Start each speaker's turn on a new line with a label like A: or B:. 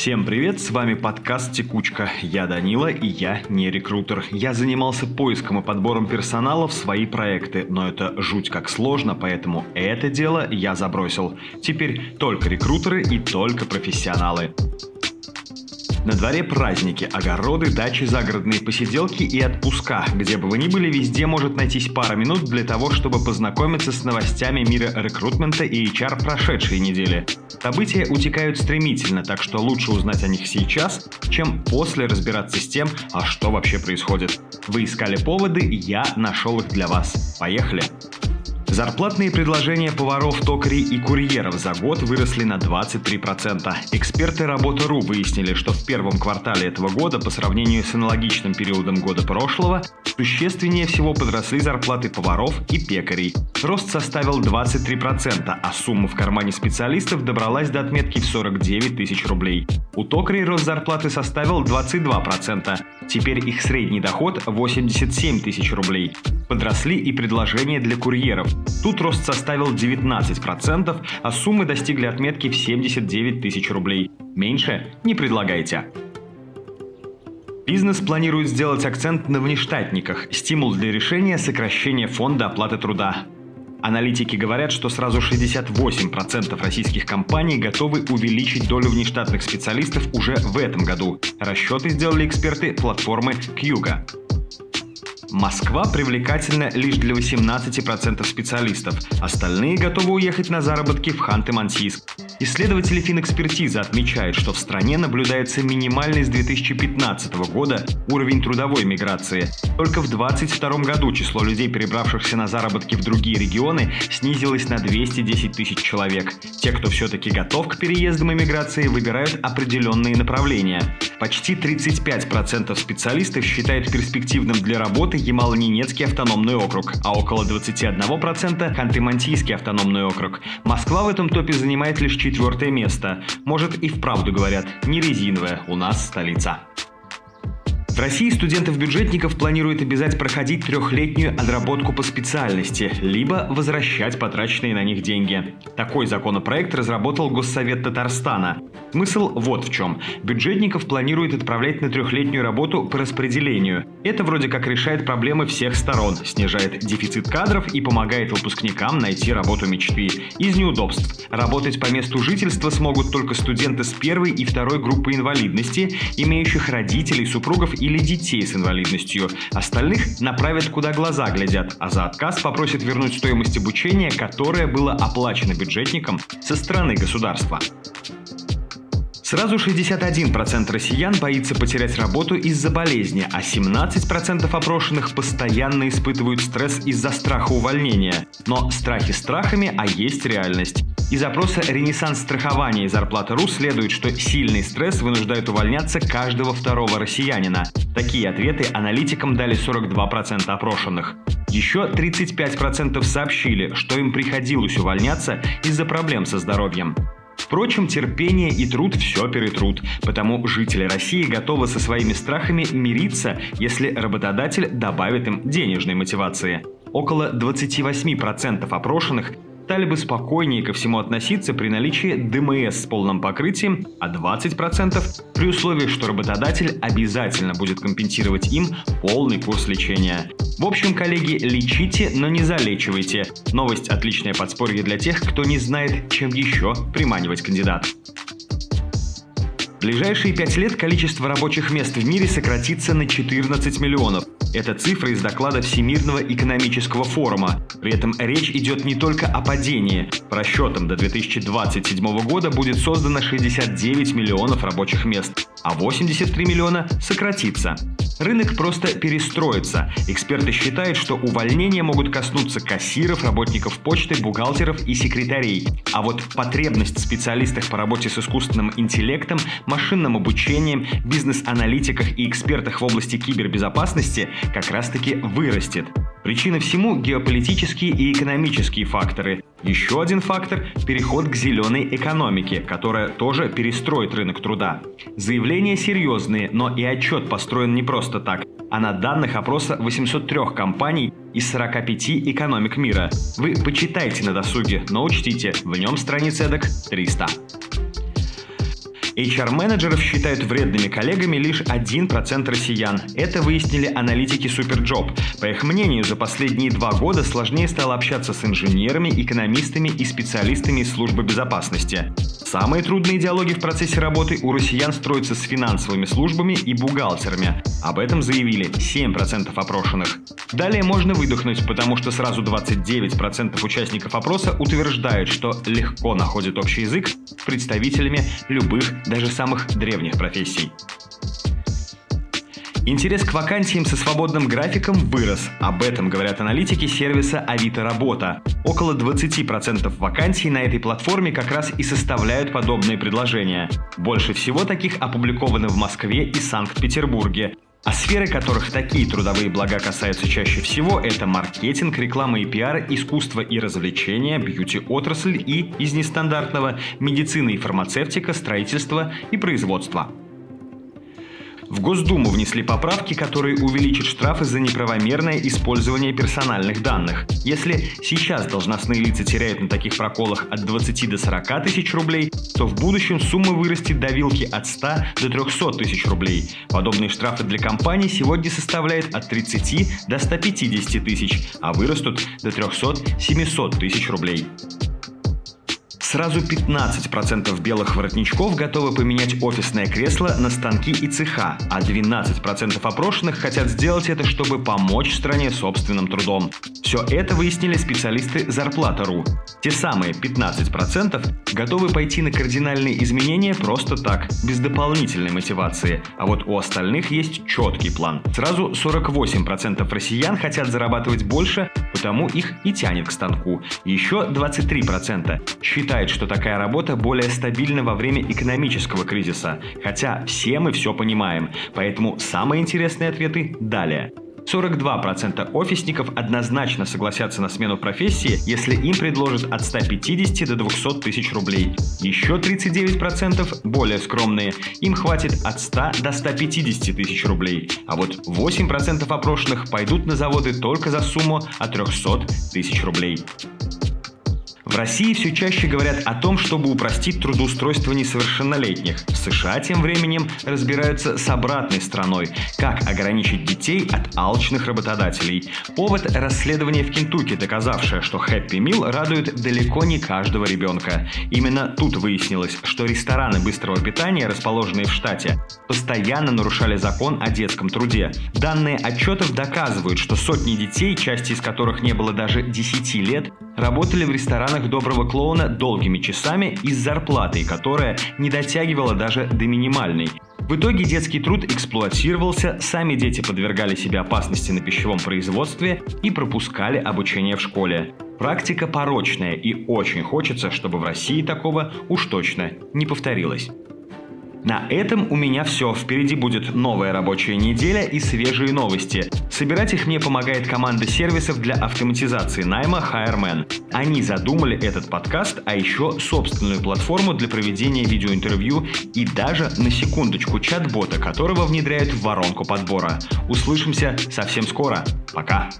A: Всем привет, с вами подкаст «Текучка». Я Данила, и я не рекрутер. Я занимался поиском и подбором персонала в свои проекты, но это жуть как сложно, поэтому это дело я забросил. Теперь только рекрутеры и только профессионалы. На дворе праздники, огороды, дачи, загородные посиделки и отпуска. Где бы вы ни были, везде может найтись пара минут для того, чтобы познакомиться с новостями мира рекрутмента и HR прошедшей недели. События утекают стремительно, так что лучше узнать о них сейчас, чем после разбираться с тем, а что вообще происходит. Вы искали поводы, я нашел их для вас. Поехали! Зарплатные предложения поваров, токарей и курьеров за год выросли на 23%. Эксперты Работа.ру выяснили, что в первом квартале этого года по сравнению с аналогичным периодом года прошлого существеннее всего подросли зарплаты поваров и пекарей. Рост составил 23%, а сумма в кармане специалистов добралась до отметки в 49 тысяч рублей. У токарей рост зарплаты составил 22%. Теперь их средний доход 87 тысяч рублей. Подросли и предложения для курьеров. Тут рост составил 19%, а суммы достигли отметки в 79 тысяч рублей. Меньше не предлагайте. Бизнес планирует сделать акцент на внештатниках, стимул для решения сокращения фонда оплаты труда. Аналитики говорят, что сразу 68% российских компаний готовы увеличить долю внештатных специалистов уже в этом году. Расчеты сделали эксперты платформы Кьюга. Москва привлекательна лишь для 18% специалистов. Остальные готовы уехать на заработки в Ханты-Мансийск. Исследователи финэкспертизы отмечают, что в стране наблюдается минимальный с 2015 года уровень трудовой миграции. Только в 2022 году число людей, перебравшихся на заработки в другие регионы, снизилось на 210 тысяч человек. Те, кто все-таки готов к переездам и миграции, выбирают определенные направления. Почти 35% специалистов считают перспективным для работы Ямало-Ненецкий автономный округ, а около 21% Ханты-Мансийский автономный округ. Москва в этом топе занимает лишь четвертое место. Может и вправду говорят, не резиновая, у нас столица. России студентов-бюджетников планируют обязать проходить трехлетнюю отработку по специальности, либо возвращать потраченные на них деньги. Такой законопроект разработал Госсовет Татарстана. Смысл вот в чем. Бюджетников планируют отправлять на трехлетнюю работу по распределению. Это вроде как решает проблемы всех сторон, снижает дефицит кадров и помогает выпускникам найти работу мечты. Из неудобств. Работать по месту жительства смогут только студенты с первой и второй группы инвалидности, имеющих родителей, супругов или детей с инвалидностью. Остальных направят куда глаза глядят, а за отказ попросят вернуть стоимость обучения, которое было оплачено бюджетникам со стороны государства. Сразу 61% россиян боится потерять работу из-за болезни, а 17% опрошенных постоянно испытывают стресс из-за страха увольнения. Но страхи страхами, а есть реальность. Из опроса «Ренессанс страхования» и «Зарплата.ру» следует, что сильный стресс вынуждает увольняться каждого второго россиянина. Такие ответы аналитикам дали 42% опрошенных. Еще 35% сообщили, что им приходилось увольняться из-за проблем со здоровьем. Впрочем, терпение и труд все перетрут, потому жители России готовы со своими страхами мириться, если работодатель добавит им денежной мотивации. Около 28% опрошенных стали бы спокойнее ко всему относиться при наличии ДМС с полным покрытием, а 20% при условии, что работодатель обязательно будет компенсировать им полный курс лечения. В общем, коллеги, лечите, но не залечивайте. Новость – отличное подспорье для тех, кто не знает, чем еще приманивать кандидат. В ближайшие пять лет количество рабочих мест в мире сократится на 14 миллионов. Это цифра из доклада Всемирного экономического форума. При этом речь идет не только о падении. По расчетам, до 2027 года будет создано 69 миллионов рабочих мест, а 83 миллиона сократится. Рынок просто перестроится. Эксперты считают, что увольнения могут коснуться кассиров, работников почты, бухгалтеров и секретарей. А вот потребность в специалистах по работе с искусственным интеллектом, машинным обучением, бизнес-аналитиках и экспертах в области кибербезопасности как раз-таки вырастет. Причина всему – геополитические и экономические факторы. Еще один фактор – переход к зеленой экономике, которая тоже перестроит рынок труда. Заявления серьезные, но и отчет построен не просто так, а на данных опроса 803 компаний из 45 экономик мира. Вы почитайте на досуге, но учтите, в нем страниц эдак 300. HR-менеджеров считают вредными коллегами лишь 1% россиян. Это выяснили аналитики Superjob. По их мнению, за последние два года сложнее стало общаться с инженерами, экономистами и специалистами из службы безопасности. Самые трудные диалоги в процессе работы у россиян строятся с финансовыми службами и бухгалтерами. Об этом заявили 7% опрошенных. Далее можно выдохнуть, потому что сразу 29% участников опроса утверждают, что легко находят общий язык с представителями любых, даже самых древних профессий. Интерес к вакансиям со свободным графиком вырос. Об этом говорят аналитики сервиса Авито Работа. Около 20% вакансий на этой платформе как раз и составляют подобные предложения. Больше всего таких опубликовано в Москве и Санкт-Петербурге. А сферы, которых такие трудовые блага касаются чаще всего, это маркетинг, реклама и пиар, искусство и развлечения, бьюти-отрасль и, из нестандартного, медицина и фармацевтика, строительство и производство. В Госдуму внесли поправки, которые увеличат штрафы за неправомерное использование персональных данных. Если сейчас должностные лица теряют на таких проколах от 20 до 40 тысяч рублей, то в будущем сумма вырастет до вилки от 100 до 300 тысяч рублей. Подобные штрафы для компаний сегодня составляют от 30 до 150 тысяч, а вырастут до 300-700 тысяч рублей. Сразу 15% белых воротничков готовы поменять офисное кресло на станки и цеха, а 12% опрошенных хотят сделать это, чтобы помочь стране собственным трудом. Все это выяснили специалисты Зарплата.ру. Те самые 15% готовы пойти на кардинальные изменения просто так, без дополнительной мотивации, а вот у остальных есть четкий план. Сразу 48% россиян хотят зарабатывать больше, потому их и тянет к станку. Еще 23% считают считает, что такая работа более стабильна во время экономического кризиса, хотя все мы все понимаем, поэтому самые интересные ответы далее. 42% офисников однозначно согласятся на смену профессии, если им предложат от 150 до 200 тысяч рублей. Еще 39% более скромные, им хватит от 100 до 150 тысяч рублей. А вот 8% опрошенных пойдут на заводы только за сумму от 300 тысяч рублей. В России все чаще говорят о том, чтобы упростить трудоустройство несовершеннолетних. В США тем временем разбираются с обратной стороной, как ограничить детей от алчных работодателей. Повод – расследование в Кентукки, доказавшее, что Happy Meal радует далеко не каждого ребенка. Именно тут выяснилось, что рестораны быстрого питания, расположенные в штате, постоянно нарушали закон о детском труде. Данные отчетов доказывают, что сотни детей, части из которых не было даже 10 лет, работали в ресторанах доброго клоуна долгими часами и с зарплатой, которая не дотягивала даже до минимальной. В итоге детский труд эксплуатировался, сами дети подвергали себе опасности на пищевом производстве и пропускали обучение в школе. Практика порочная и очень хочется, чтобы в России такого уж точно не повторилось. На этом у меня все. Впереди будет новая рабочая неделя и свежие новости. Собирать их мне помогает команда сервисов для автоматизации найма Hireman. Они задумали этот подкаст, а еще собственную платформу для проведения видеоинтервью и даже, на секундочку, чат-бота, которого внедряют в воронку подбора. Услышимся совсем скоро. Пока!